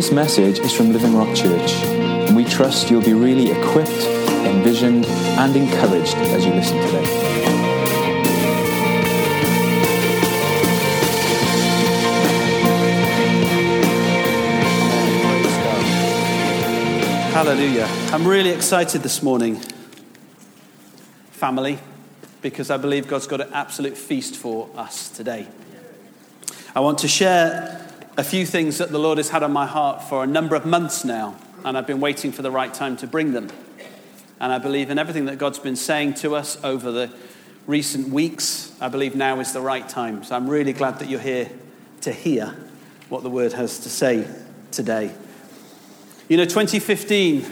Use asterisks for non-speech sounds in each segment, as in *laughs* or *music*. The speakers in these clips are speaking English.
This message is from Living Rock Church, and we trust you'll be really equipped, envisioned, and encouraged as you listen today. Hallelujah. I'm really excited this morning, family, because I believe God's got an absolute feast for us today. I want to share a few things that the Lord has had on my heart for a number of months now, and I've been waiting for the right time to bring them. And I believe in everything that God's been saying to us over the recent weeks. I believe now is the right time. So I'm really glad that you're here to hear what the Word has to say today. You know, 2015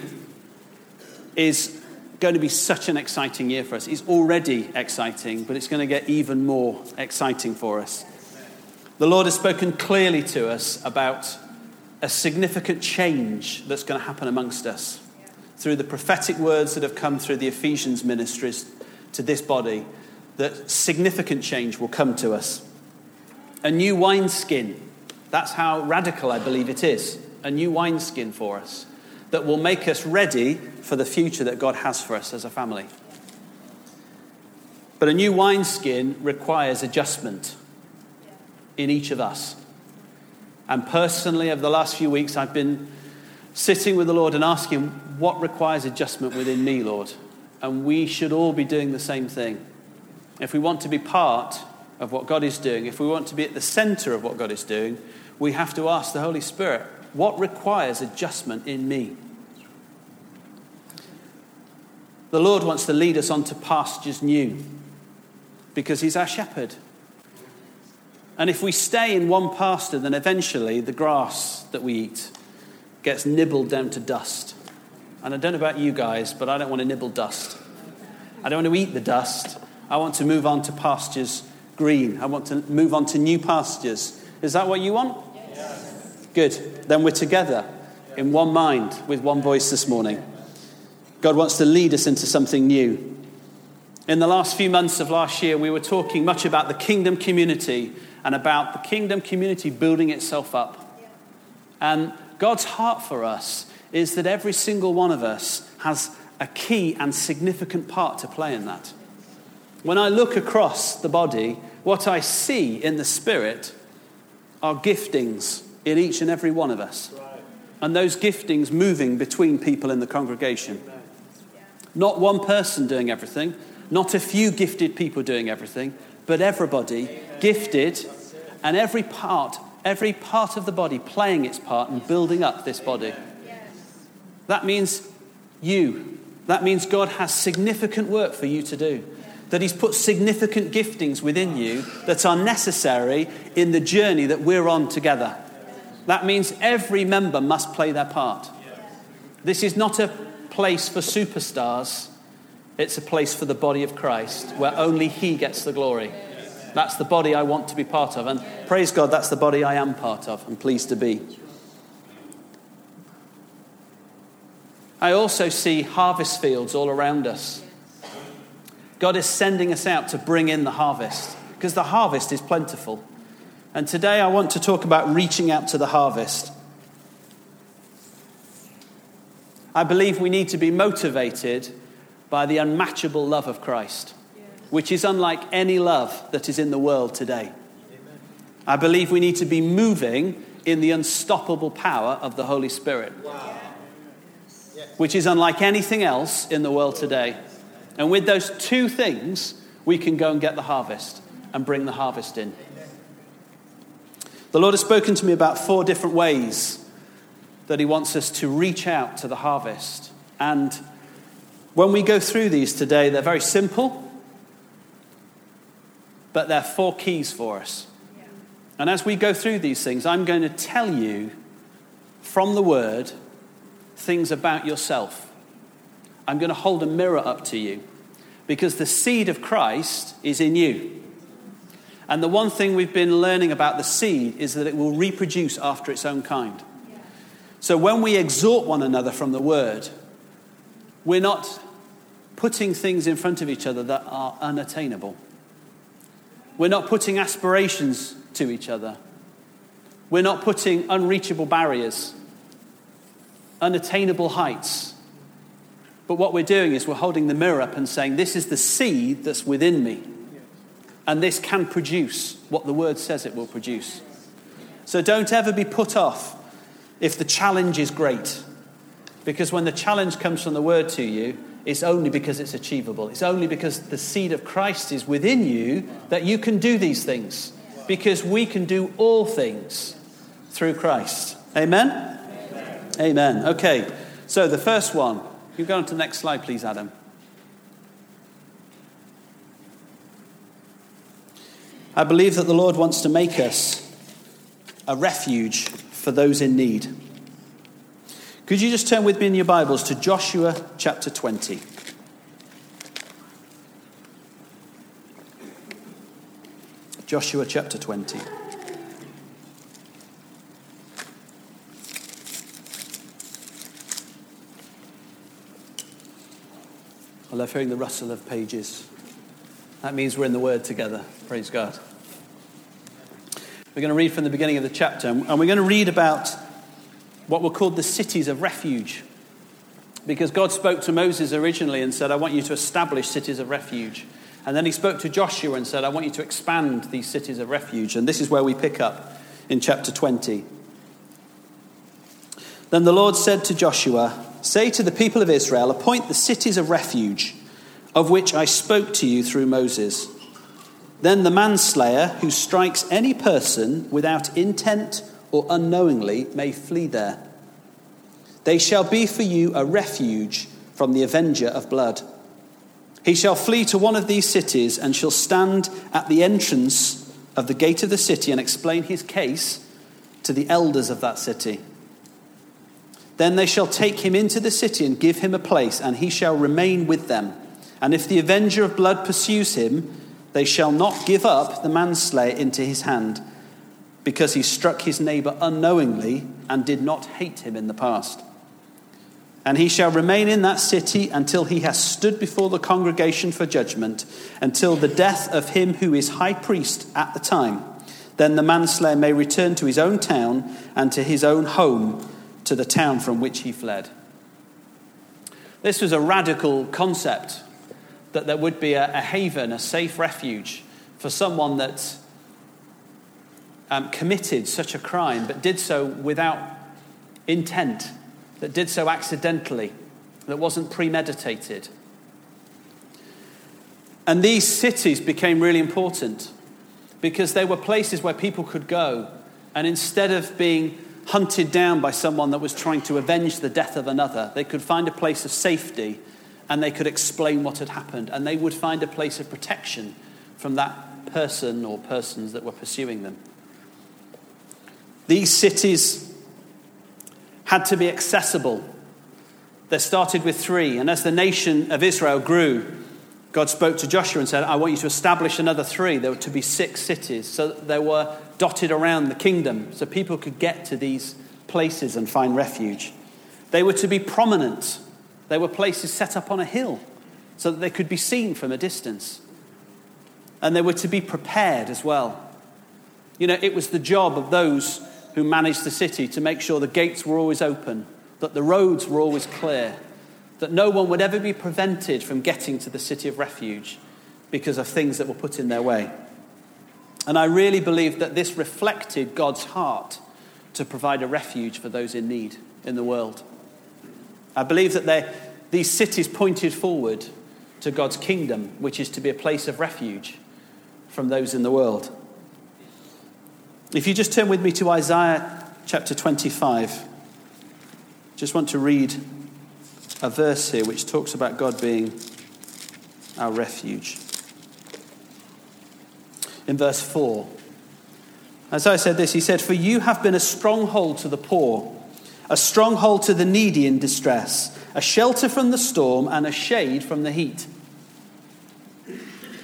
is going to be such an exciting year for us. It's already exciting, but it's going to get even more exciting for us. The Lord has spoken clearly to us about a significant change that's going to happen amongst us through the prophetic words that have come through the Ephesians ministries to this body, that significant change will come to us. A new wineskin. That's how radical I believe it is a new wineskin for us that will make us ready for the future that God has for us as a family. But a new wineskin requires adjustment in each of us. And personally, over the last few weeks, I've been sitting with the Lord and asking, What requires adjustment within me, Lord? And we should all be doing the same thing. If we want to be part of what God is doing, if we want to be at the center of what God is doing, we have to ask the Holy Spirit, what requires adjustment in me? The Lord wants to lead us onto pastures new because He's our shepherd. And if we stay in one pasture, then eventually the grass that we eat gets nibbled down to dust. And I don't know about you guys, but I don't want to nibble dust. I don't want to eat the dust. I want to move on to pastures green. I want to move on to new pastures. Is that what you want? Good. Then we're together in one mind with one voice this morning. God wants to lead us into something new. In the last few months of last year, we were talking much about the kingdom community and about the kingdom community building itself up. And God's heart for us is that every single one of us has a key and significant part to play in that. When I look across the body, what I see in the spirit are giftings in each and every one of us. And those giftings moving between people in the congregation. Not one person doing everything, not a few gifted people doing everything, but everybody gifted and every part, every part of the body playing its part and building up this body. That means you. That means God has significant work for you to do that He's put significant giftings within you that are necessary in the journey that we're on together. That means every member must play their part. This is not a place for superstars, it's a place for the body of Christ where only He gets the glory. That's the body I want to be part of. And praise God, that's the body I am part of and pleased to be. I also see harvest fields all around us. God is sending us out to bring in the harvest because the harvest is plentiful. And today I want to talk about reaching out to the harvest. I believe we need to be motivated by the unmatchable love of Christ, which is unlike any love that is in the world today. I believe we need to be moving in the unstoppable power of the Holy Spirit, which is unlike anything else in the world today. And with those two things, we can go and get the harvest and bring the harvest in. The Lord has spoken to me about four different ways that He wants us to reach out to the harvest. And when we go through these today, they're very simple, but they're four keys for us. And as we go through these things, I'm going to tell you from the Word things about yourself I'm going to hold a mirror up to you because the seed of Christ is in you. And the one thing we've been learning about the seed is that it will reproduce after its own kind. So when we exhort one another from the word, we're not putting things in front of each other that are unattainable. We're not putting aspirations to each other. We're not putting unreachable barriers unattainable heights. But what we're doing is we're holding the mirror up and saying, This is the seed that's within me. And this can produce what the word says it will produce. So don't ever be put off if the challenge is great. Because when the challenge comes from the word to you, it's only because it's achievable. It's only because the seed of Christ is within you that you can do these things. Because we can do all things through Christ. Amen? Amen. Amen. Okay, so the first one. You go on to the next slide, please, Adam. I believe that the Lord wants to make us a refuge for those in need. Could you just turn with me in your Bibles to Joshua chapter 20? Joshua chapter 20. I love hearing the rustle of pages. That means we're in the Word together. Praise God. We're going to read from the beginning of the chapter, and we're going to read about what were called the cities of refuge. Because God spoke to Moses originally and said, I want you to establish cities of refuge. And then he spoke to Joshua and said, I want you to expand these cities of refuge. And this is where we pick up in chapter 20. Then the Lord said to Joshua, Say to the people of Israel, appoint the cities of refuge, of which I spoke to you through Moses. Then the manslayer who strikes any person without intent or unknowingly may flee there. They shall be for you a refuge from the avenger of blood. He shall flee to one of these cities and shall stand at the entrance of the gate of the city and explain his case to the elders of that city. Then they shall take him into the city and give him a place, and he shall remain with them. And if the avenger of blood pursues him, they shall not give up the manslayer into his hand because he struck his neighbor unknowingly and did not hate him in the past. And he shall remain in that city until he has stood before the congregation for judgment, until the death of him who is high priest at the time. Then the manslayer may return to his own town and to his own home, to the town from which he fled. This was a radical concept that there would be a, a haven, a safe refuge for someone that um, committed such a crime, but did so without intent, that did so accidentally, that wasn't premeditated. And these cities became really important because they were places where people could go, and instead of being hunted down by someone that was trying to avenge the death of another, they could find a place of safety and they could explain what had happened, and they would find a place of protection from that person or persons that were pursuing them. These cities had to be accessible. They started with three, and as the nation of Israel grew, God spoke to Joshua and said, I want you to establish another three. There were to be six cities. So they were dotted around the kingdom so people could get to these places and find refuge. They were to be prominent. They were places set up on a hill so that they could be seen from a distance. And they were to be prepared as well. You know, it was the job of those who managed the city to make sure the gates were always open, that the roads were always clear, that no one would ever be prevented from getting to the city of refuge because of things that were put in their way. And I really believe that this reflected God's heart to provide a refuge for those in need in the world. I believe that these cities pointed forward to God's kingdom, which is to be a place of refuge from those in the world. If you just turn with me to Isaiah chapter 25, just want to read a verse here which talks about God being our refuge. In verse 4, as I said this He said, For you have been a stronghold to the poor, a stronghold to the needy in distress, a shelter from the storm, and a shade from the heat.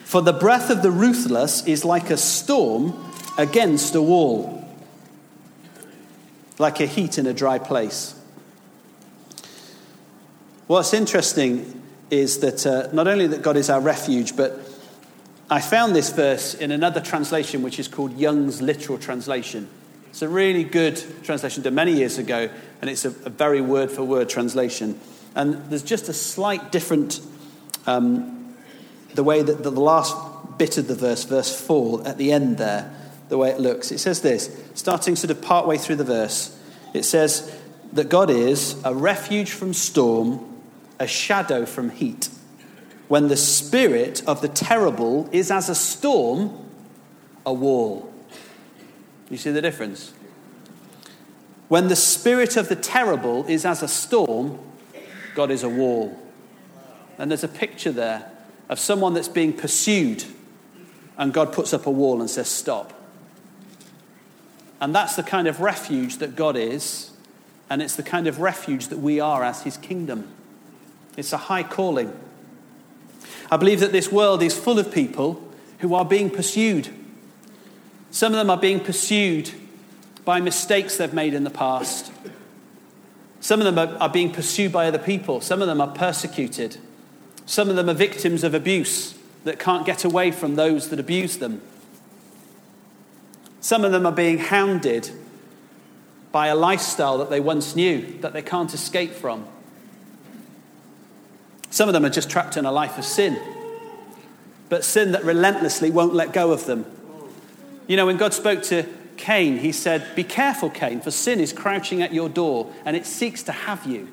For the breath of the ruthless is like a storm against a wall, like a heat in a dry place. What's interesting is that uh, not only that God is our refuge, but I found this verse in another translation which is called Young's literal translation. It's a really good translation done many years ago, and it's a, a very word for word translation. And there's just a slight different, um, the way that the last bit of the verse, verse 4, at the end there, the way it looks. It says this, starting sort of partway through the verse, it says that God is a refuge from storm, a shadow from heat. When the spirit of the terrible is as a storm, a wall. You see the difference? When the spirit of the terrible is as a storm, God is a wall. And there's a picture there of someone that's being pursued, and God puts up a wall and says, Stop. And that's the kind of refuge that God is, and it's the kind of refuge that we are as His kingdom. It's a high calling. I believe that this world is full of people who are being pursued some of them are being pursued by mistakes they've made in the past. Some of them are, being pursued by other people. Some of them are persecuted. Some of them are victims of abuse that can't get away from those that abuse them. Some of them are being hounded by a lifestyle that they once knew that they can't escape from. Some of them are just trapped in a life of sin, but sin that relentlessly won't let go of them. You know, when God spoke to Cain, he said, Be careful, Cain, for sin is crouching at your door and it seeks to have you.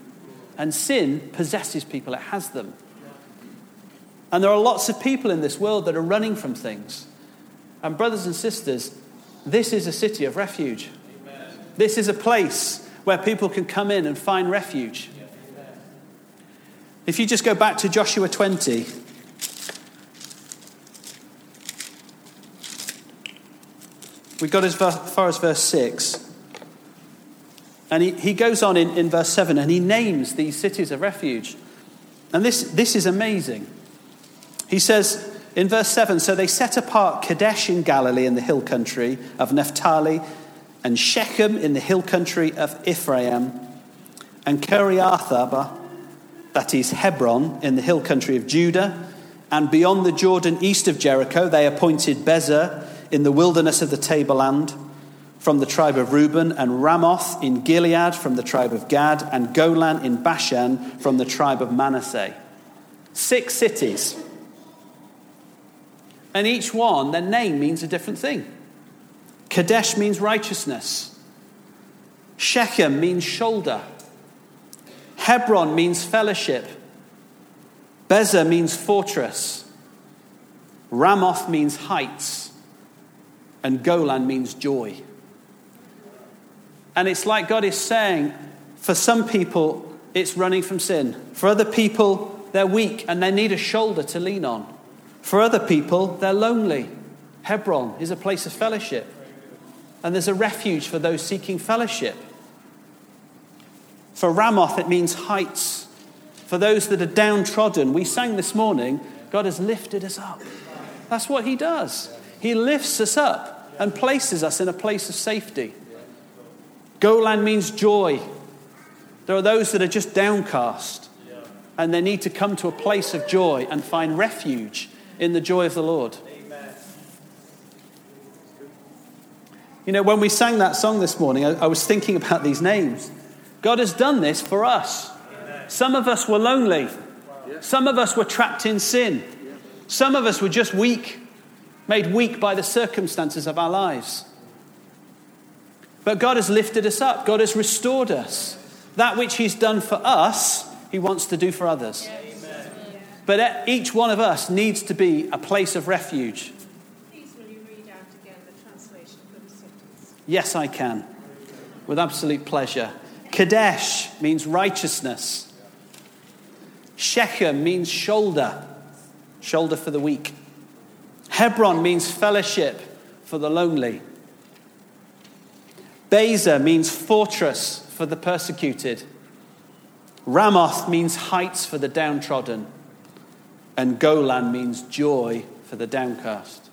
And sin possesses people, it has them. And there are lots of people in this world that are running from things. And, brothers and sisters, this is a city of refuge. Amen. This is a place where people can come in and find refuge. Amen. If you just go back to Joshua 20, We got as far as verse 6. And he, he goes on in, in verse 7 and he names these cities of refuge. And this, this is amazing. He says in verse 7 So they set apart Kadesh in Galilee in the hill country of Naphtali, and Shechem in the hill country of Ephraim, and Kiriath that is Hebron, in the hill country of Judah. And beyond the Jordan, east of Jericho, they appointed Bezer in the wilderness of the tableland from the tribe of Reuben, and Ramoth in Gilead from the tribe of Gad, and Golan in Bashan from the tribe of Manasseh. Six cities. And each one, their name means a different thing. Kadesh means righteousness. Shechem means shoulder. Hebron means fellowship. Bezer means fortress. Ramoth means heights and Golan means joy. And it's like God is saying, for some people, it's running from sin. For other people, they're weak and they need a shoulder to lean on. For other people, they're lonely. Hebron is a place of fellowship, and there's a refuge for those seeking fellowship. For Ramoth, it means heights. For those that are downtrodden, we sang this morning, God has lifted us up. That's what He does. He lifts us up and places us in a place of safety. Golan means joy. There are those that are just downcast and they need to come to a place of joy and find refuge in the joy of the Lord. You know, when we sang that song this morning, I, I was thinking about these names. God has done this for us. Some of us were lonely. Some of us were trapped in sin. Some of us were just weak made weak by the circumstances of our lives. But God has lifted us up, God has restored us. That which He's done for us, He wants to do for others. But each one of us needs to be a place of refuge. Please, will you read out again the translation for the cities? Yes, I can. With absolute pleasure. Kadesh means righteousness. Shechem means shoulder, shoulder for the weak. Hebron means fellowship for the lonely. Bezer means fortress for the persecuted. Ramoth means heights for the downtrodden. And Golan means joy for the downcast.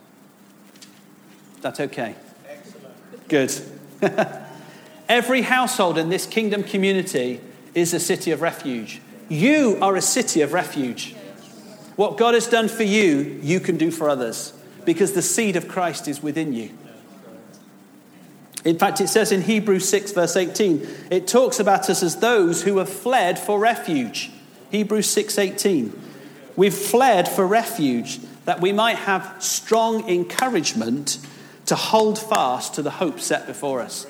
That's okay? Excellent. Good. *laughs* Every household in this kingdom community is a city of refuge. You are a city of refuge. What God has done for you, you can do for others because the seed of Christ is within you. In fact, it says in Hebrews 6, verse 18, it talks about us as those who have fled for refuge. Hebrews 6, 18. We've fled for refuge that we might have strong encouragement to hold fast to the hope set before us.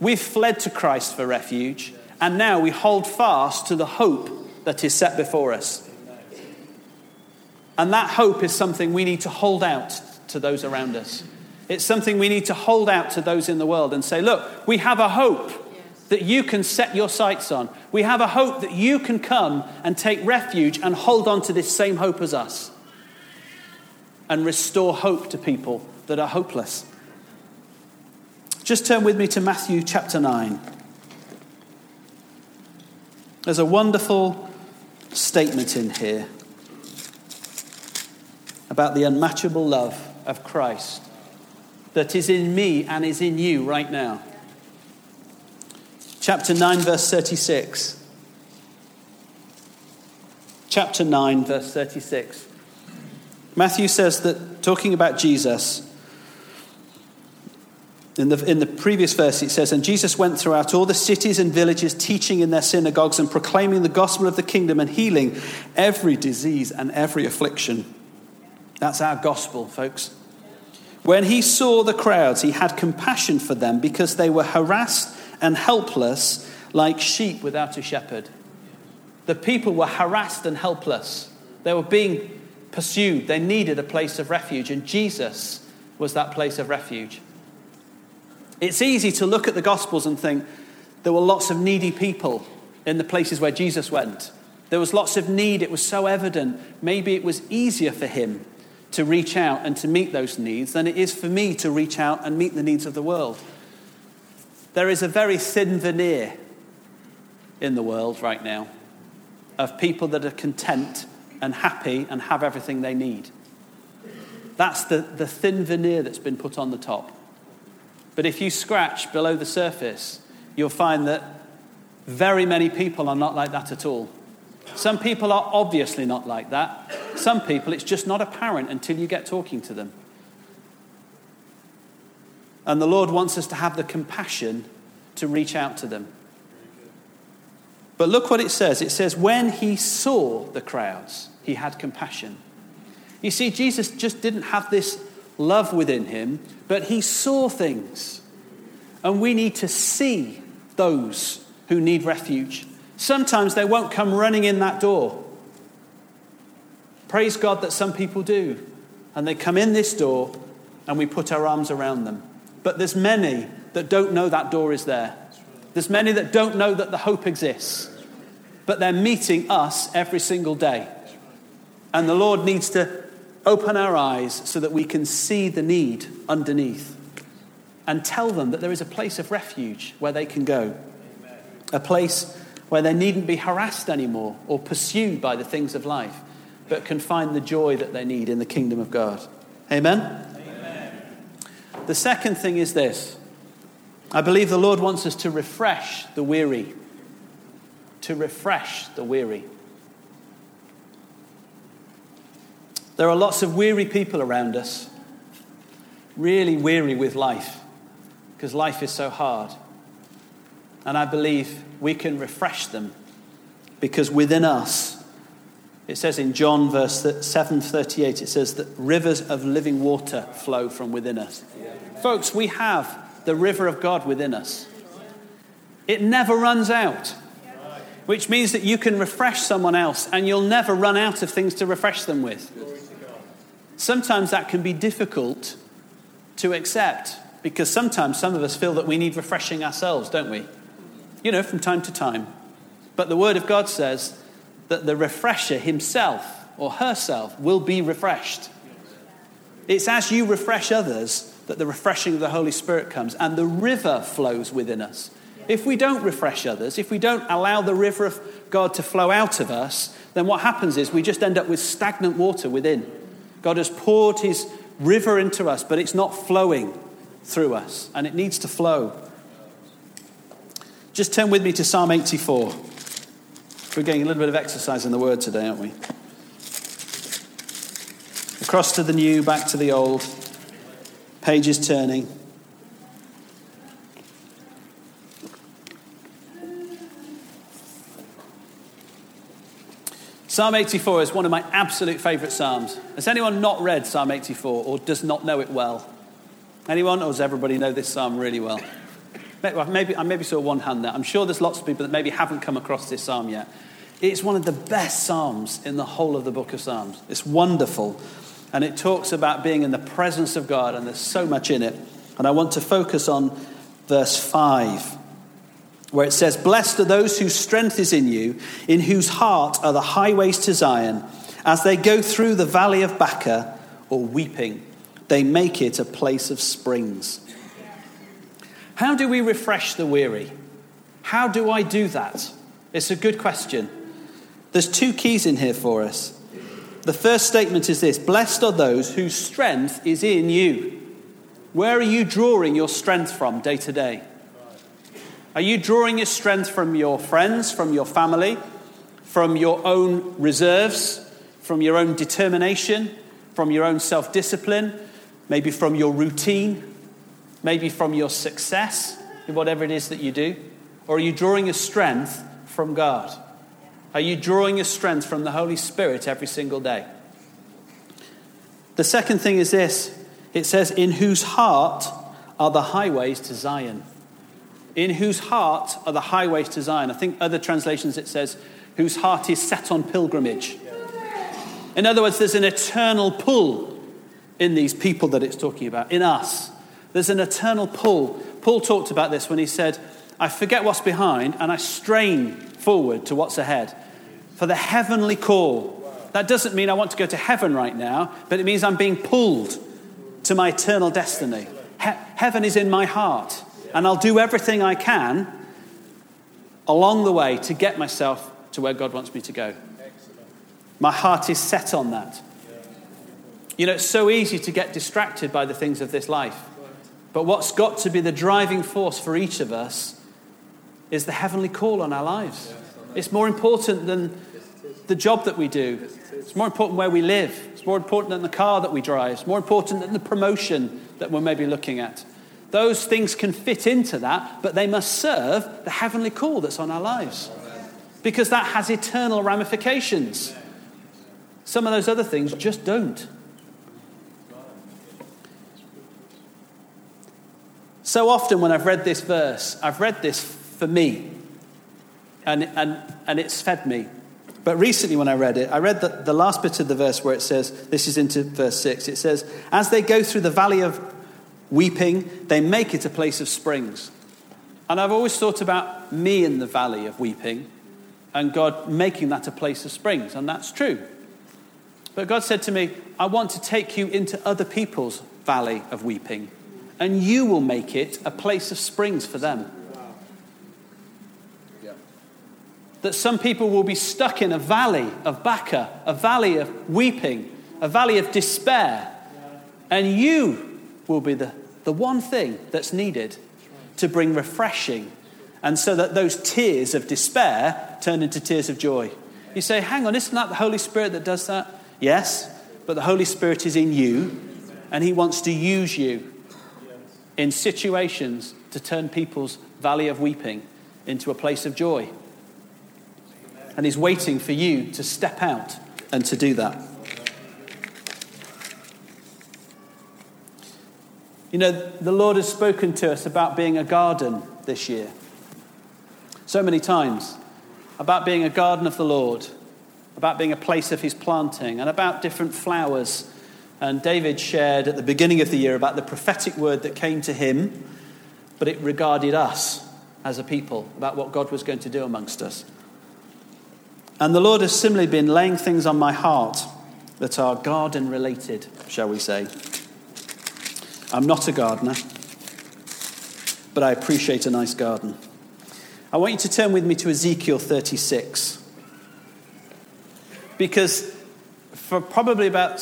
We've fled to Christ for refuge, and now we hold fast to the hope that is set before us. And that hope is something we need to hold out to those around us. It's something we need to hold out to those in the world and say, look, we have a hope that you can set your sights on. We have a hope that you can come and take refuge and hold on to this same hope as us and restore hope to people that are hopeless. Just turn with me to Matthew chapter 9. There's a wonderful statement in here about the unmatchable love of Christ that is in me and is in you right now. Chapter 9, verse 36. Chapter 9, verse 36. Matthew says that, talking about Jesus, in the, in the previous verse, it says, And Jesus went throughout all the cities and villages, teaching in their synagogues and proclaiming the gospel of the kingdom and healing every disease and every affliction. That's our gospel, folks. When he saw the crowds, he had compassion for them because they were harassed and helpless like sheep without a shepherd. The people were harassed and helpless. They were being pursued. They needed a place of refuge, and Jesus was that place of refuge. It's easy to look at the Gospels and think there were lots of needy people in the places where Jesus went. There was lots of need, it was so evident. Maybe it was easier for him to reach out and to meet those needs than it is for me to reach out and meet the needs of the world. There is a very thin veneer in the world right now of people that are content and happy and have everything they need. That's the, the thin veneer that's been put on the top. But if you scratch below the surface, you'll find that very many people are not like that at all. Some people are obviously not like that. Some people, it's just not apparent until you get talking to them. And the Lord wants us to have the compassion to reach out to them. But look what it says. It says, when he saw the crowds, he had compassion. You see, Jesus just didn't have this love within him, but he saw things. And we need to see those who need refuge. Sometimes they won't come running in that door. Praise God that some people do. And they come in this door and we put our arms around them. But there's many that don't know that door is there. There's many that don't know that the hope exists but they're meeting us every single day. And the Lord needs to open our eyes so that we can see the need underneath and tell them that there is a place of refuge where they can go, a place where they needn't be harassed anymore or pursued by the things of life, but can find the joy that they need in the kingdom of God. Amen? The second thing is this I believe the Lord wants us to refresh the weary to refresh the weary. There are lots of weary people around us, really weary with life, because life is so hard. And I believe we can refresh them because within us, it says in John verse 7:38 it says that rivers of living water flow from within us. Folks, we have the river of God within us. It never runs out which means that you can refresh someone else and you'll never run out of things to refresh them with. Sometimes that can be difficult to accept because sometimes some of us feel that we need refreshing ourselves, don't we? You know, from time to time. But the Word of God says that the refresher himself or herself will be refreshed. It's as you refresh others that the refreshing of the Holy Spirit comes and the river flows within us. If we don't refresh others, if we don't allow the river of God to flow out of us, then what happens is we just end up with stagnant water within. God has poured his river into us, but it's not flowing through us, and it needs to flow. Just turn with me to Psalm 84. We're getting a little bit of exercise in the Word today, aren't we? Across to the new, back to the old, pages turning. Psalm 84 is one of my absolute favourite Psalms. Has anyone not read Psalm 84 or does not know it well? Anyone, or does everybody know this Psalm really well? Maybe, I maybe saw one hand there. I'm sure there's lots of people that maybe haven't come across this Psalm yet. It's one of the best Psalms in the whole of the book of Psalms. It's wonderful. And it talks about being in the presence of God, and there's so much in it. And I want to focus on verse 5 where it says, Blessed are those whose strength is in you, in whose heart are the highways to Zion. As they go through the valley of Baca, or weeping, they make it a place of springs. How do we refresh the weary? How do I do that? It's a good question. There's two keys in here for us. The first statement is this Blessed are those whose strength is in you. Where are you drawing your strength from day to day? Are you drawing your strength from your friends, from your family, from your own reserves, from your own determination, from your own self discipline, maybe from your routine, maybe from your success in whatever it is that you do? Or are you drawing your strength from God? Are you drawing your strength from the Holy Spirit every single day? The second thing is this it says, In whose heart are the highways to Zion in whose heart are the highways to Zion. I think other translations it says, whose heart is set on pilgrimage. In other words, there's an eternal pull in these people that it's talking about, in us. There's an eternal pull. Paul talked about this when he said, I forget what's behind and I strain forward to what's ahead for the heavenly call. That doesn't mean I want to go to heaven right now, but it means I'm being pulled to my eternal destiny. He- heaven is in my heart and I'll do everything I can along the way to get myself to where God wants me to go. My heart is set on that. You know, it's so easy to get distracted by the things of this life. But what's got to be the driving force for each of us is the heavenly call on our lives. It's more important than the job that we do. It's more important where we live. It's more important than the car that we drive. It's more important than the promotion that we're maybe looking at. Those things can fit into that, but they must serve the heavenly call that's on our lives. Because that has eternal ramifications. Some of those other things just don't. So often, when I've read this verse, I've read this for me, and, and, and it's fed me. But recently, when I read it, I read the, the last bit of the verse where it says, this is into verse 6, it says, As they go through the valley of weeping, they make it a place of springs. And I've always thought about me in the valley of weeping and God making that a place of springs, and that's true. But God said to me, I want to take you into other people's valley of weeping, and you will make it a place of springs for them. That some people will be stuck in a valley of Baca, a valley of weeping, a valley of despair, and you will be the, the one thing that's needed to bring refreshing and so that those tears of despair turn into tears of joy. You say, hang on, isn't that the Holy Spirit that does that? Yes, but the Holy Spirit is in you and He wants to use you in situations to turn people's valley of weeping into a place of joy. And He's waiting for you to step out and to do that. You know, the Lord has spoken to us about being a garden this year. So many times. About being a garden of the Lord, about being a place of his planting, and about different flowers. And David shared at the beginning of the year about the prophetic word that came to him, but it regarded us as a people, about what God was going to do amongst us. And the Lord has similarly been laying things on my heart that are garden related, shall we say. I'm not a gardener, but I appreciate a nice garden. I want you to turn with me to Ezekiel 36. Because for probably about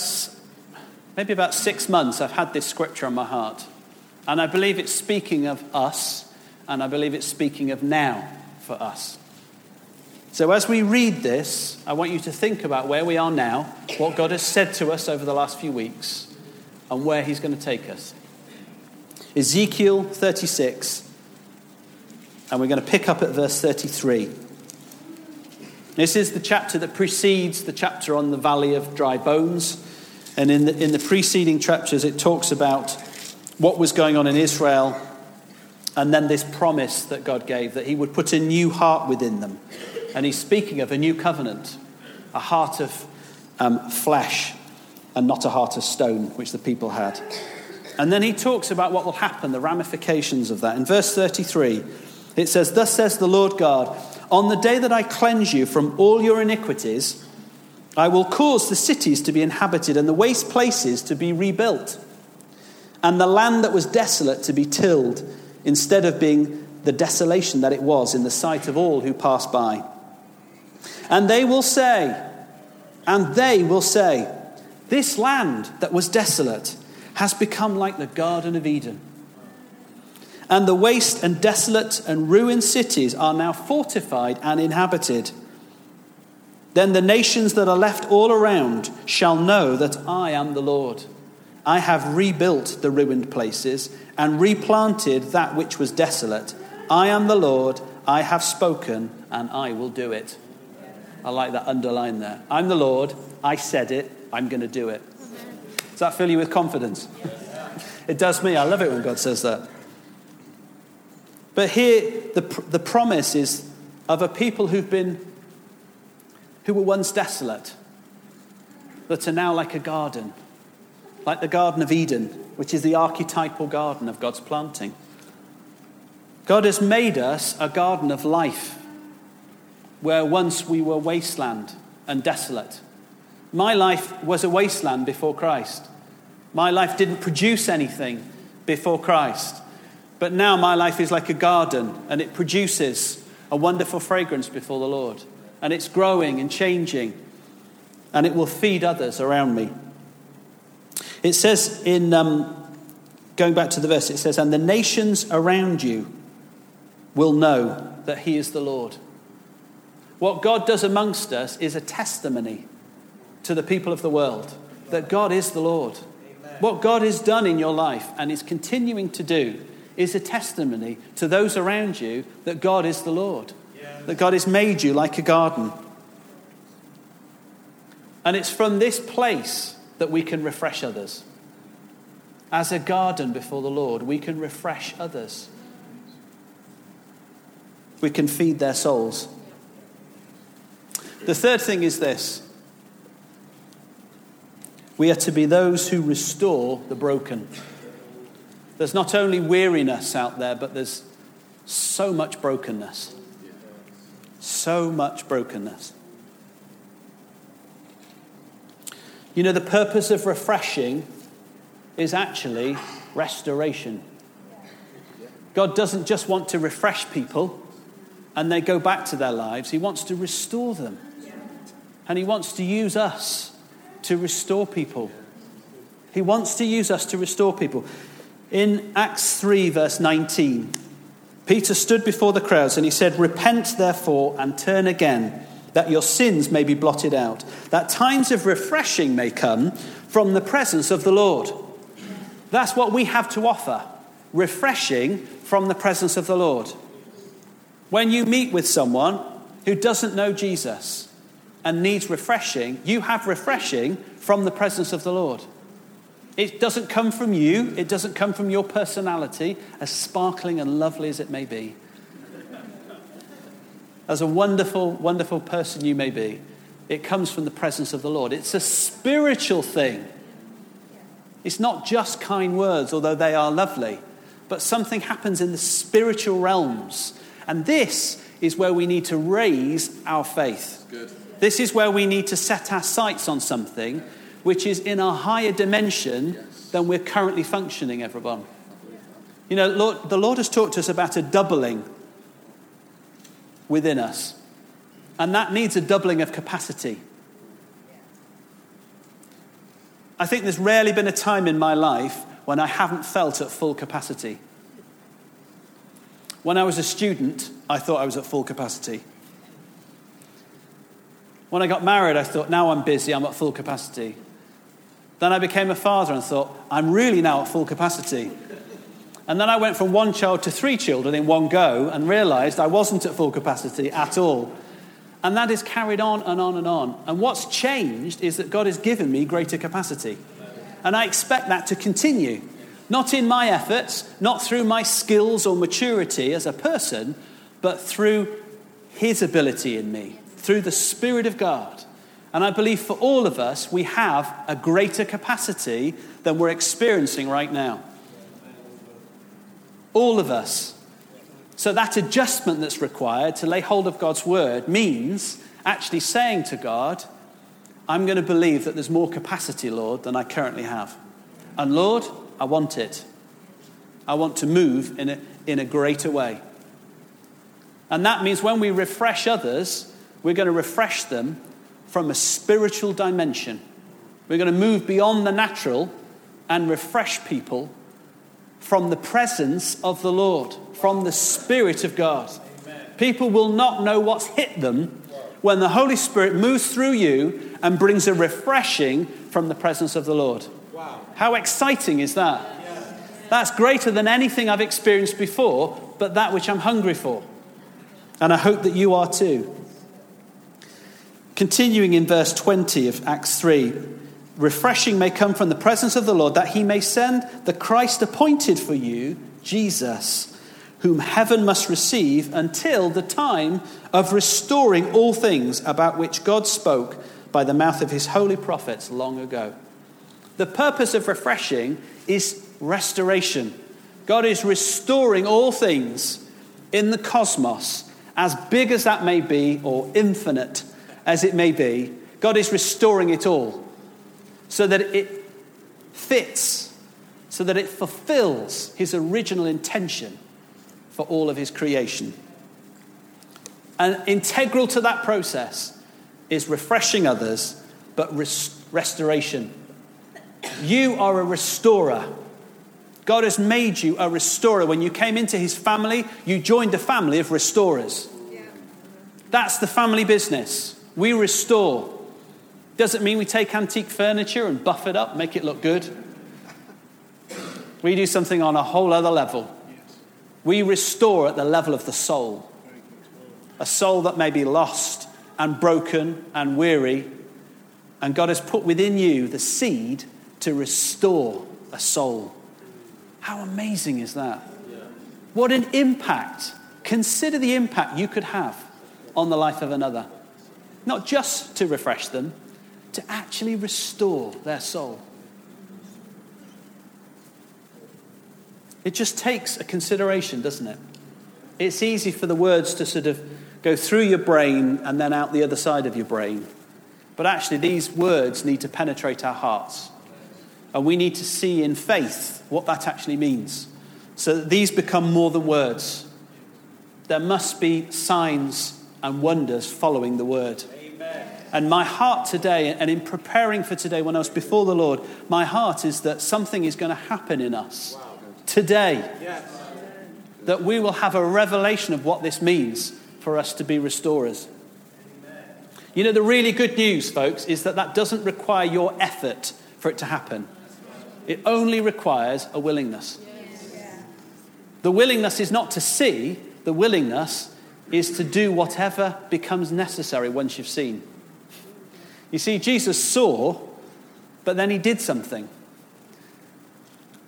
maybe about six months, I've had this scripture on my heart. And I believe it's speaking of us, and I believe it's speaking of now for us. So, as we read this, I want you to think about where we are now, what God has said to us over the last few weeks, and where He's going to take us. Ezekiel 36, and we're going to pick up at verse 33. This is the chapter that precedes the chapter on the Valley of Dry Bones. And in the, in the preceding chapters, it talks about what was going on in Israel and then this promise that God gave that He would put a new heart within them. And He's speaking of a new covenant, a heart of um, flesh and not a heart of stone, which the people had. And then He talks about what will happen, the ramifications of that. In verse 33, it says, Thus says the Lord God, on the day that I cleanse you from all your iniquities, I will cause the cities to be inhabited and the waste places to be rebuilt, and the land that was desolate to be tilled instead of being the desolation that it was in the sight of all who pass by. And they will say, and they will say, This land that was desolate has become like the Garden of Eden. And the waste and desolate and ruined cities are now fortified and inhabited. Then the nations that are left all around shall know that I am the Lord. I have rebuilt the ruined places and replanted that which was desolate. I am the Lord, I have spoken, and I will do it. I like that underline there. I'm the Lord, I said it, I'm going to do it. Does that fill you with confidence? *laughs* it does me. I love it when God says that. But here, the, the promise is of a people who've been, who were once desolate, that are now like a garden, like the Garden of Eden, which is the archetypal garden of God's planting. God has made us a garden of life where once we were wasteland and desolate. My life was a wasteland before Christ. My life didn't produce anything before Christ. But now my life is like a garden and it produces a wonderful fragrance before the Lord. And it's growing and changing and it will feed others around me. It says in, um, going back to the verse, it says, And the nations around you will know that He is the Lord. What God does amongst us is a testimony to the people of the world that God is the Lord. Amen. What God has done in your life and is continuing to do is a testimony to those around you that God is the Lord, that God has made you like a garden. And it's from this place that we can refresh others. As a garden before the Lord, we can refresh others. We can feed their souls. The third thing is this we are to be those who restore the broken. There's not only weariness out there, but there's so much brokenness. So much brokenness. You know, the purpose of refreshing is actually restoration. God doesn't just want to refresh people and they go back to their lives, He wants to restore them. And He wants to use us to restore people. He wants to use us to restore people. In Acts 3, verse 19, Peter stood before the crowds and he said, Repent therefore and turn again that your sins may be blotted out, that times of refreshing may come from the presence of the Lord. That's what we have to offer refreshing from the presence of the Lord. When you meet with someone who doesn't know Jesus and needs refreshing, you have refreshing from the presence of the Lord. It doesn't come from you, it doesn't come from your personality, as sparkling and lovely as it may be as a wonderful, wonderful person you may be, it comes from the presence of the Lord. It's a spiritual thing. It's not just kind words, although they are lovely, but something happens in the spiritual realms. And this is where we need to raise our faith. This is where we need to set our sights on something which is in a higher dimension yes. than we're currently functioning, everyone. You know, Lord, the Lord has talked to us about a doubling within us. And that needs a doubling of capacity. I think there's rarely been a time in my life when I haven't felt at full capacity. When I was a student, I thought I was at full capacity. When I got married, I thought, now I'm busy, I'm at full capacity. Then I became a father and thought, I'm really now at full capacity. And then I went from one child to three children in one go and realized I wasn't at full capacity at all. And that is carried on and on and on. And what's changed is that God has given me greater capacity. And I expect that to continue. Not in my efforts, not through my skills or maturity as a person, but through His ability in me, through the Spirit of God. And I believe for all of us, we have a greater capacity than we're experiencing right now. All of us. So that adjustment that's required to lay hold of God's word means actually saying to God, I'm going to believe that there's more capacity, Lord, than I currently have. And Lord, I want it. I want to move in a, in a greater way. And that means when we refresh others, we're going to refresh them from a spiritual dimension. We're going to move beyond the natural and refresh people from the presence of the Lord, from the Spirit of God. Amen. People will not know what's hit them when the Holy Spirit moves through you and brings a refreshing from the presence of the Lord. Wow. How exciting is that? Yeah. That's greater than anything I've experienced before, but that which I'm hungry for. And I hope that you are too. Continuing in verse 20 of Acts 3 refreshing may come from the presence of the Lord, that he may send the Christ appointed for you, Jesus, whom heaven must receive until the time of restoring all things about which God spoke by the mouth of his holy prophets long ago. The purpose of refreshing is restoration. God is restoring all things in the cosmos, as big as that may be, or infinite as it may be. God is restoring it all so that it fits, so that it fulfills his original intention for all of his creation. And integral to that process is refreshing others, but res- restoration. You are a restorer. God has made you a restorer. When you came into his family, you joined a family of restorers. Yeah. That's the family business. We restore. Doesn't mean we take antique furniture and buff it up, make it look good. We do something on a whole other level. We restore at the level of the soul. A soul that may be lost and broken and weary. And God has put within you the seed to restore a soul. How amazing is that? What an impact. Consider the impact you could have on the life of another. Not just to refresh them, to actually restore their soul. It just takes a consideration, doesn't it? It's easy for the words to sort of go through your brain and then out the other side of your brain. But actually, these words need to penetrate our hearts. And we need to see in faith what that actually means. So that these become more than words. There must be signs and wonders following the word. And my heart today, and in preparing for today when I was before the Lord, my heart is that something is going to happen in us today. That we will have a revelation of what this means for us to be restorers. You know, the really good news, folks, is that that doesn't require your effort for it to happen. It only requires a willingness. The willingness is not to see, the willingness is to do whatever becomes necessary once you've seen. You see, Jesus saw, but then he did something.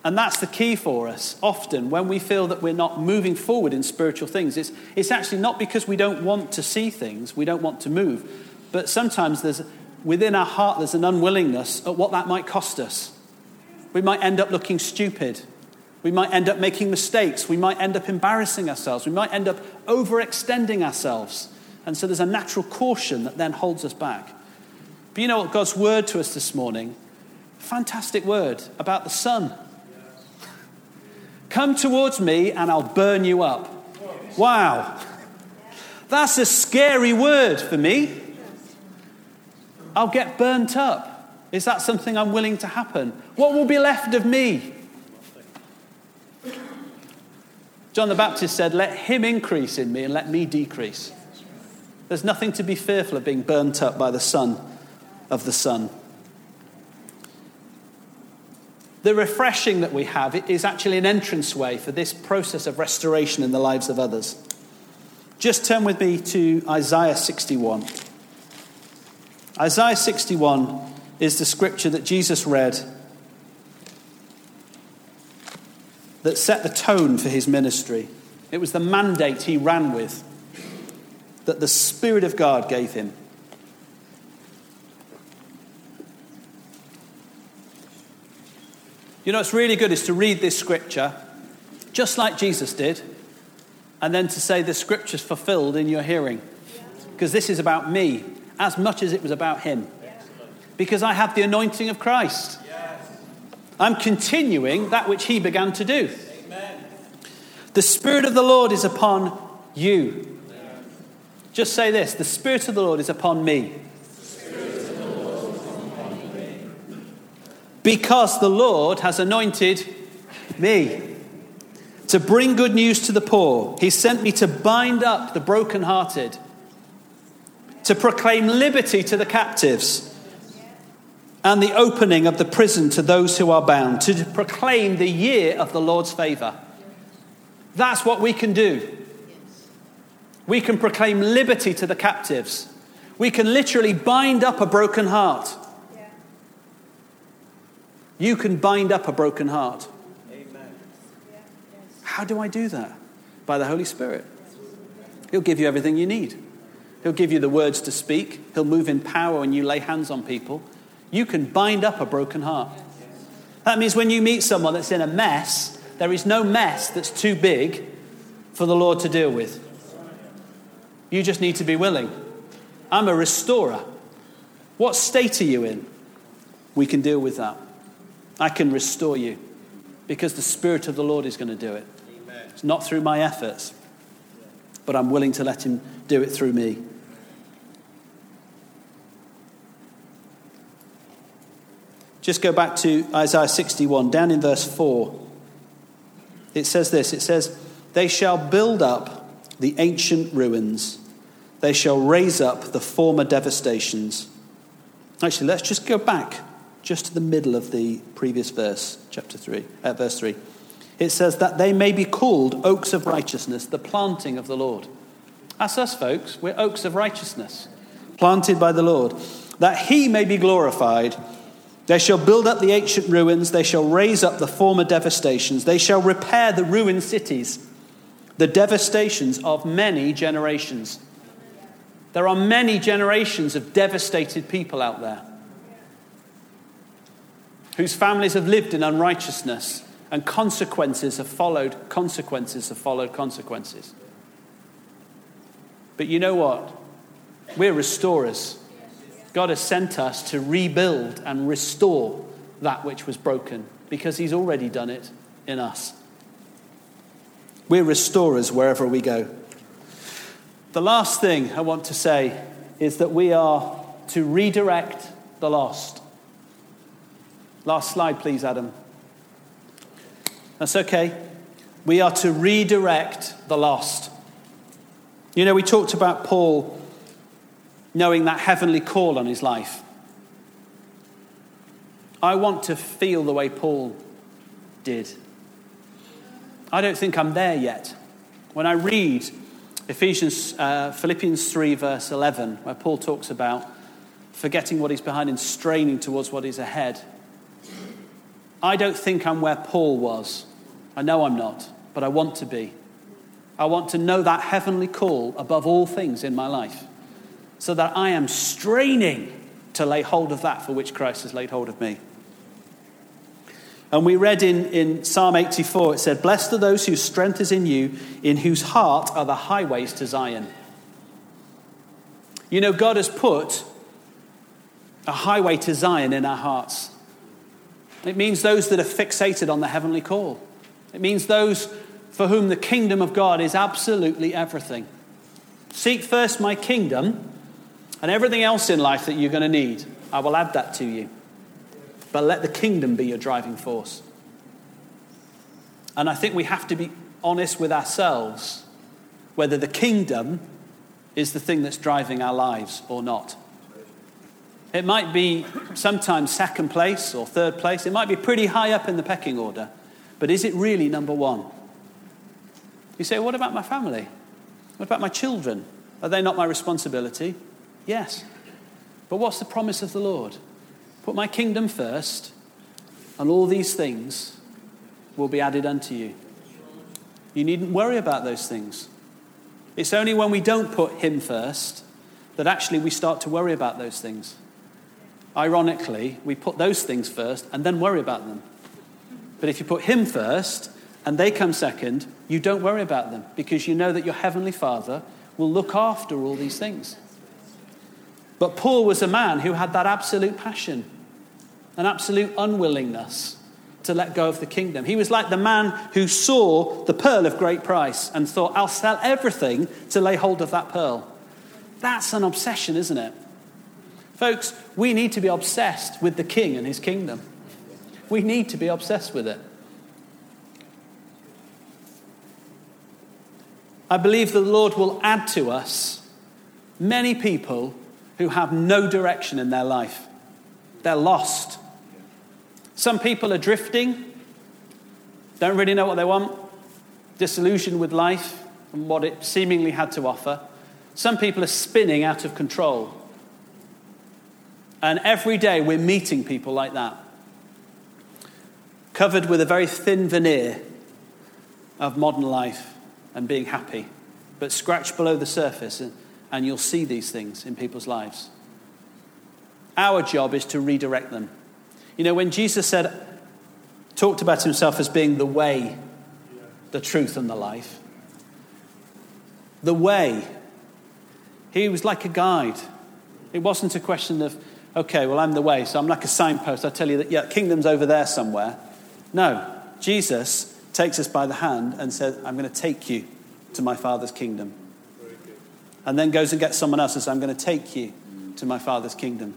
And that's the key for us. Often, when we feel that we're not moving forward in spiritual things, it's, it's actually not because we don't want to see things, we don't want to move, but sometimes there's, within our heart there's an unwillingness at what that might cost us. We might end up looking stupid. We might end up making mistakes. We might end up embarrassing ourselves. We might end up overextending ourselves. And so there's a natural caution that then holds us back. But you know what God's word to us this morning? Fantastic word about the sun. Come towards me and I'll burn you up. Wow. That's a scary word for me. I'll get burnt up. Is that something I'm willing to happen? What will be left of me? John the Baptist said, Let him increase in me and let me decrease. There's nothing to be fearful of being burnt up by the sun of the sun. The refreshing that we have is actually an entranceway for this process of restoration in the lives of others. Just turn with me to Isaiah 61. Isaiah 61 is the scripture that Jesus read that set the tone for his ministry. It was the mandate he ran with that the Spirit of God gave him. You know, what's really good is to read this scripture just like Jesus did, and then to say the scripture's fulfilled in your hearing. Because this is about me as much as it was about him. Because I have the anointing of Christ. I'm continuing that which he began to do. The Spirit of the Lord is upon you. Just say this the Spirit of the Lord is upon me. Because the Lord has anointed me to bring good news to the poor. He sent me to bind up the brokenhearted, to proclaim liberty to the captives, and the opening of the prison to those who are bound, to proclaim the year of the Lord's favor. That's what we can do. We can proclaim liberty to the captives. We can literally bind up a broken heart. You can bind up a broken heart. Amen. How do I do that? By the Holy Spirit. He'll give you everything you need. He'll give you the words to speak. He'll move in power when you lay hands on people. You can bind up a broken heart. That means when you meet someone that's in a mess, there is no mess that's too big for the Lord to deal with. You just need to be willing. I'm a restorer. What state are you in? We can deal with that. I can restore you because the Spirit of the Lord is going to do it. Amen. It's not through my efforts, but I'm willing to let Him do it through me. Just go back to Isaiah 61, down in verse 4. It says this it says, They shall build up the ancient ruins, they shall raise up the former devastations. Actually, let's just go back just to the middle of the previous verse, chapter 3, uh, verse 3. It says that they may be called oaks of righteousness, the planting of the Lord. That's us, folks. We're oaks of righteousness, planted by the Lord, that he may be glorified. They shall build up the ancient ruins, they shall raise up the former devastations, they shall repair the ruined cities, the devastations of many generations. There are many generations of devastated people out there whose families have lived in unrighteousness, and consequences have followed consequences have followed consequences. But you know what? We're restorers. God has sent us to rebuild and restore that which was broken because He's already done it in us. We're restorers wherever we go. The last thing I want to say is that we are to redirect the lost. Last slide, please, Adam. That's okay. We are to redirect the lost. You know, we talked about Paul knowing that heavenly call on his life. I want to feel the way Paul did. I don't think I'm there yet. When I read Ephesians, uh, Philippians 3, verse 11, where Paul talks about forgetting what is behind and straining towards what is ahead, I don't think I'm where Paul was. I know I'm not, but I want to be. I want to know that heavenly call above all things in my life so that I am straining to lay hold of that for which Christ has laid hold of me. And we read in, in Psalm 84, it said, Blessed are those whose strength is in you, in whose heart are the highways to Zion. You know, God has put a highway to Zion in our hearts. It means those that are fixated on the heavenly call. It means those for whom the kingdom of God is absolutely everything. Seek first my kingdom, and everything else in life that you're going to need, I will add that to you. But let the kingdom be your driving force. And I think we have to be honest with ourselves whether the kingdom is the thing that's driving our lives or not. It might be sometimes second place or third place. It might be pretty high up in the pecking order. But is it really number one? You say, what about my family? What about my children? Are they not my responsibility? Yes. But what's the promise of the Lord? Put my kingdom first, and all these things will be added unto you. You needn't worry about those things. It's only when we don't put Him first that actually we start to worry about those things. Ironically, we put those things first and then worry about them. But if you put Him first and they come second, you don't worry about them because you know that your Heavenly Father will look after all these things. But Paul was a man who had that absolute passion, an absolute unwillingness to let go of the kingdom. He was like the man who saw the pearl of great price and thought, I'll sell everything to lay hold of that pearl. That's an obsession, isn't it? Folks, we need to be obsessed with the king and his kingdom. We need to be obsessed with it. I believe the Lord will add to us many people who have no direction in their life. They're lost. Some people are drifting, don't really know what they want, disillusioned with life and what it seemingly had to offer. Some people are spinning out of control. And every day we're meeting people like that, covered with a very thin veneer of modern life and being happy. But scratch below the surface and, and you'll see these things in people's lives. Our job is to redirect them. You know, when Jesus said, talked about himself as being the way, the truth, and the life, the way he was like a guide. It wasn't a question of, okay, well, I'm the way, so I'm like a signpost. I tell you that, yeah, kingdom's over there somewhere. No, Jesus takes us by the hand and says, I'm going to take you to my Father's kingdom. And then goes and gets someone else and says, I'm going to take you to my Father's kingdom.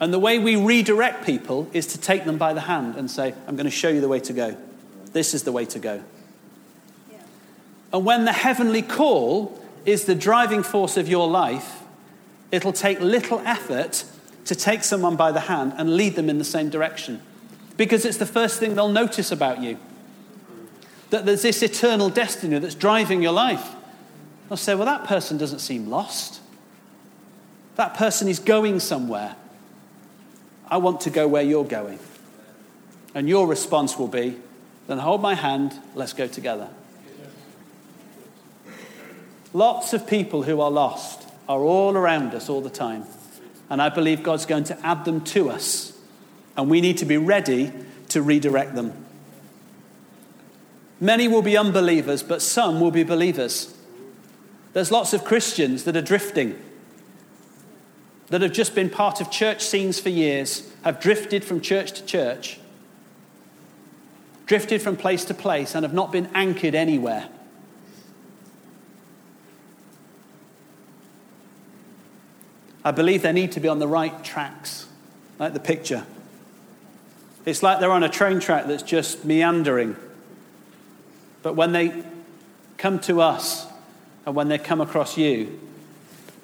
And the way we redirect people is to take them by the hand and say, I'm going to show you the way to go. This is the way to go. And when the heavenly call is the driving force of your life, it'll take little effort to take someone by the hand and lead them in the same direction. Because it's the first thing they'll notice about you. That there's this eternal destiny that's driving your life. They'll say, well, that person doesn't seem lost. That person is going somewhere. I want to go where you're going. And your response will be, then hold my hand, let's go together. Lots of people who are lost are all around us all the time. And I believe God's going to add them to us. And we need to be ready to redirect them. Many will be unbelievers, but some will be believers. There's lots of Christians that are drifting, that have just been part of church scenes for years, have drifted from church to church, drifted from place to place, and have not been anchored anywhere. I believe they need to be on the right tracks, like the picture. It's like they're on a train track that's just meandering. But when they come to us and when they come across you,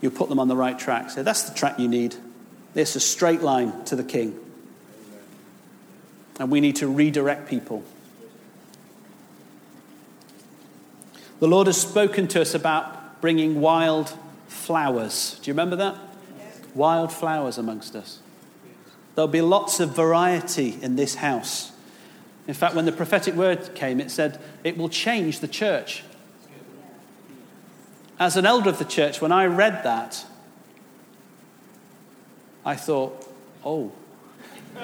you put them on the right track. So that's the track you need. It's a straight line to the King. And we need to redirect people. The Lord has spoken to us about bringing wild flowers. Do you remember that? Wild flowers amongst us. There'll be lots of variety in this house. In fact, when the prophetic word came, it said it will change the church. As an elder of the church, when I read that, I thought, oh, *laughs*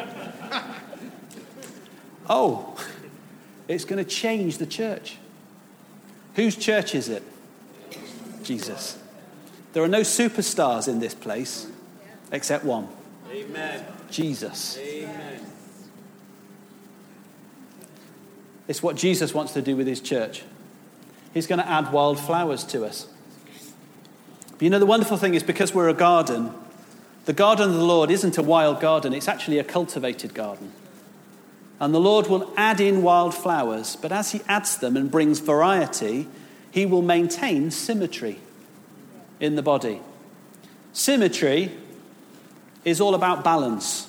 oh, it's going to change the church. Whose church is it? Jesus. There are no superstars in this place except one Amen. Jesus. Amen. It's what Jesus wants to do with his church. He's going to add wildflowers to us. But you know, the wonderful thing is because we're a garden, the garden of the Lord isn't a wild garden, it's actually a cultivated garden. And the Lord will add in wildflowers, but as He adds them and brings variety, He will maintain symmetry in the body. Symmetry is all about balance.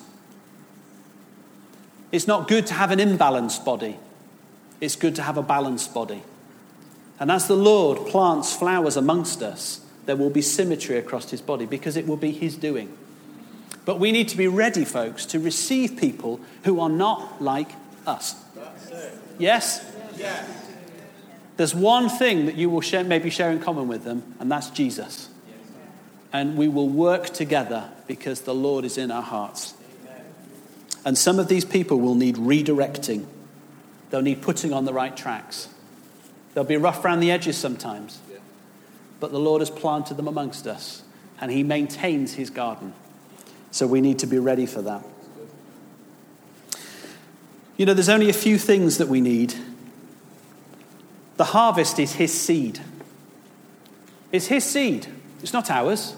It's not good to have an imbalanced body, it's good to have a balanced body. And as the Lord plants flowers amongst us, there will be symmetry across his body because it will be his doing. But we need to be ready, folks, to receive people who are not like us. Yes? Yes. There's one thing that you will share, maybe share in common with them, and that's Jesus. And we will work together because the Lord is in our hearts. And some of these people will need redirecting, they'll need putting on the right tracks. They'll be rough around the edges sometimes, but the Lord has planted them amongst us, and He maintains His garden. So we need to be ready for that. You know, there's only a few things that we need. The harvest is His seed. It's His seed, it's not ours.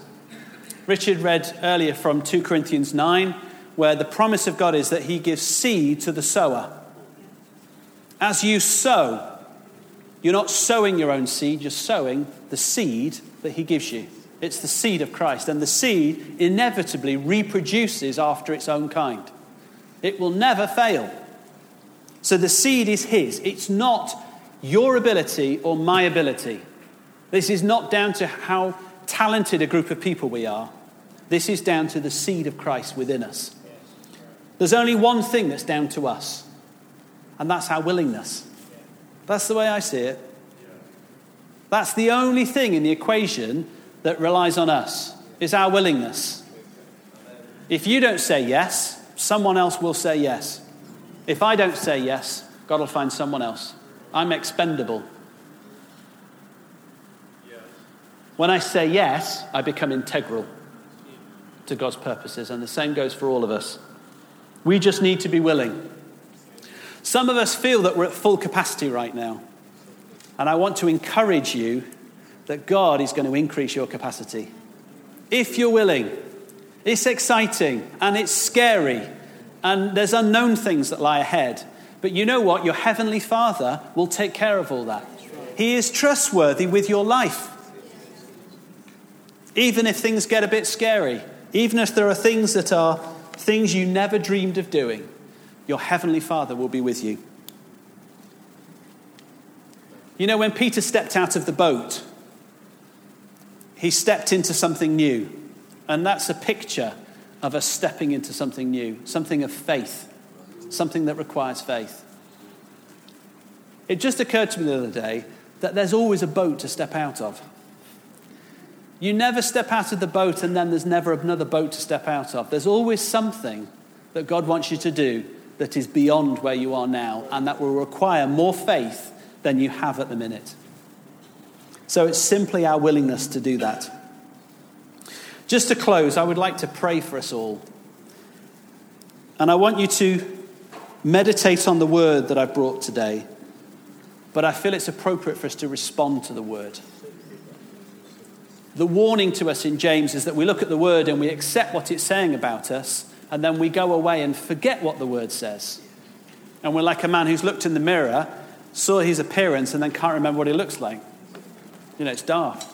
Richard read earlier from 2 Corinthians 9, where the promise of God is that He gives seed to the sower. As you sow, you're not sowing your own seed, you're sowing the seed that He gives you. It's the seed of Christ, and the seed inevitably reproduces after its own kind. It will never fail. So the seed is His. It's not your ability or my ability. This is not down to how talented a group of people we are. This is down to the seed of Christ within us. There's only one thing that's down to us, and that's our willingness. That's the way I see it. That's the only thing in the equation that relies on us, is our willingness. If you don't say yes, someone else will say yes. If I don't say yes, God will find someone else. I'm expendable. When I say yes, I become integral to God's purposes, and the same goes for all of us. We just need to be willing. Some of us feel that we're at full capacity right now. And I want to encourage you that God is going to increase your capacity. If you're willing, it's exciting and it's scary, and there's unknown things that lie ahead. But you know what? Your Heavenly Father will take care of all that. He is trustworthy with your life. Even if things get a bit scary, even if there are things that are things you never dreamed of doing, your heavenly Father will be with you. You know, when Peter stepped out of the boat, he stepped into something new. And that's a picture of us stepping into something new, something of faith, something that requires faith. It just occurred to me the other day that there's always a boat to step out of. You never step out of the boat and then there's never another boat to step out of. There's always something that God wants you to do that is beyond where you are now and that will require more faith than you have at the minute. So it's simply our willingness to do that. Just to close, I would like to pray for us all. And I want you to meditate on the word that I brought today. But I feel it's appropriate for us to respond to the word. The warning to us in James is that we look at the word and we accept what it's saying about us, and then we go away and forget what the word says. And we're like a man who's looked in the mirror, saw his appearance, and then can't remember what he looks like. You know, it's daft.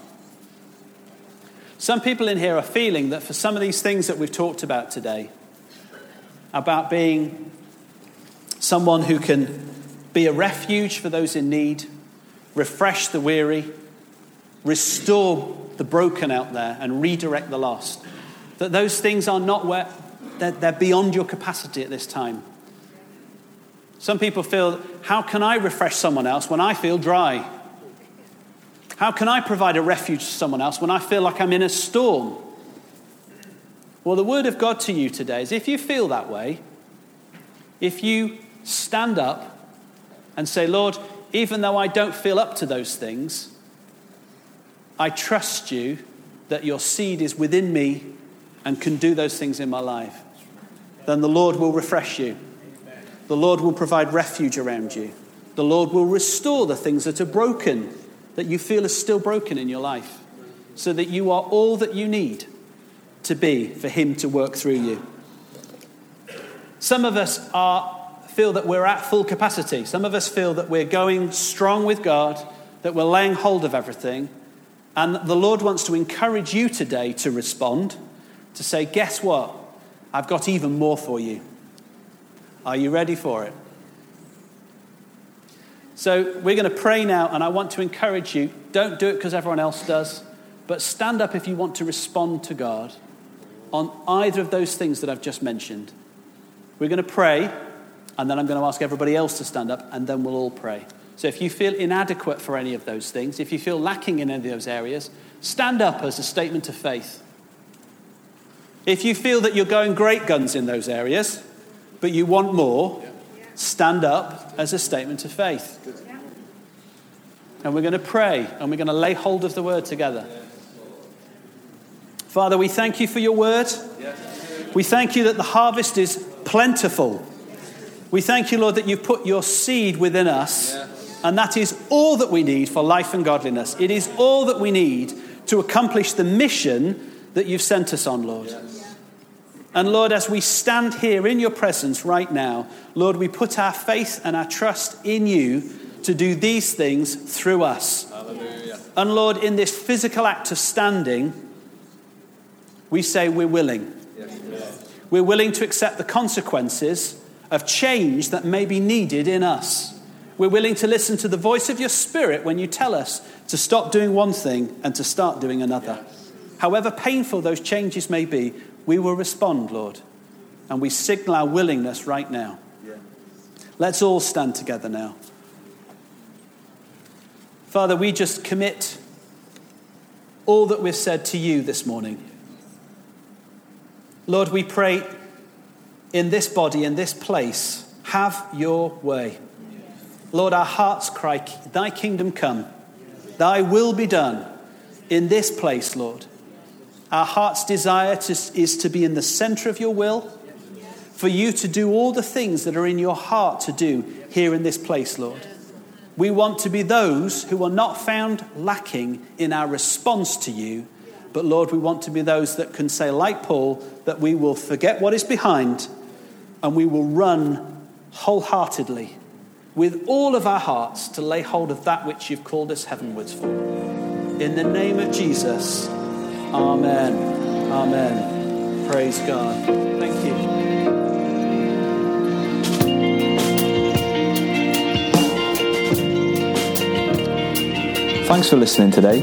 Some people in here are feeling that for some of these things that we've talked about today, about being someone who can be a refuge for those in need, refresh the weary, restore the broken out there, and redirect the lost, that those things are not where they're, they're beyond your capacity at this time. Some people feel, how can I refresh someone else when I feel dry? How can I provide a refuge to someone else when I feel like I'm in a storm? Well, the word of God to you today is if you feel that way, if you stand up and say, Lord, even though I don't feel up to those things, I trust you that your seed is within me and can do those things in my life, then the Lord will refresh you. The Lord will provide refuge around you. The Lord will restore the things that are broken, that you feel are still broken in your life, so that you are all that you need to be for Him to work through you. Some of us are, feel that we're at full capacity. Some of us feel that we're going strong with God, that we're laying hold of everything. And the Lord wants to encourage you today to respond to say, Guess what? I've got even more for you. Are you ready for it? So we're going to pray now, and I want to encourage you don't do it because everyone else does, but stand up if you want to respond to God on either of those things that I've just mentioned. We're going to pray, and then I'm going to ask everybody else to stand up, and then we'll all pray. So if you feel inadequate for any of those things, if you feel lacking in any of those areas, stand up as a statement of faith. If you feel that you're going great guns in those areas, but you want more, stand up as a statement of faith. And we're going to pray and we're going to lay hold of the word together. Father, we thank you for your word. We thank you that the harvest is plentiful. We thank you, Lord, that you've put your seed within us. And that is all that we need for life and godliness. It is all that we need to accomplish the mission that you've sent us on, Lord. And Lord, as we stand here in your presence right now, Lord, we put our faith and our trust in you to do these things through us. Hallelujah. And Lord, in this physical act of standing, we say we're willing. Yes. We're willing to accept the consequences of change that may be needed in us. We're willing to listen to the voice of your spirit when you tell us to stop doing one thing and to start doing another. Yes. However painful those changes may be, we will respond, Lord. And we signal our willingness right now. Yeah. Let's all stand together now. Father, we just commit all that we've said to you this morning. Lord, we pray in this body, in this place, have your way. Lord, our hearts cry, Thy kingdom come, Thy will be done in this place, Lord. Our heart's desire to, is to be in the center of your will, for you to do all the things that are in your heart to do here in this place, Lord. We want to be those who are not found lacking in our response to you, but Lord, we want to be those that can say, like Paul, that we will forget what is behind and we will run wholeheartedly with all of our hearts to lay hold of that which you've called us heavenwards for. In the name of Jesus. Amen. Amen. Praise God. Thank you. Thanks for listening today.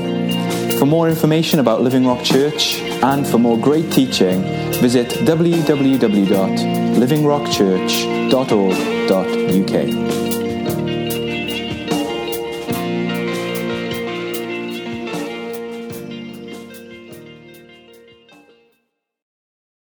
For more information about Living Rock Church and for more great teaching, visit www.livingrockchurch.org.uk.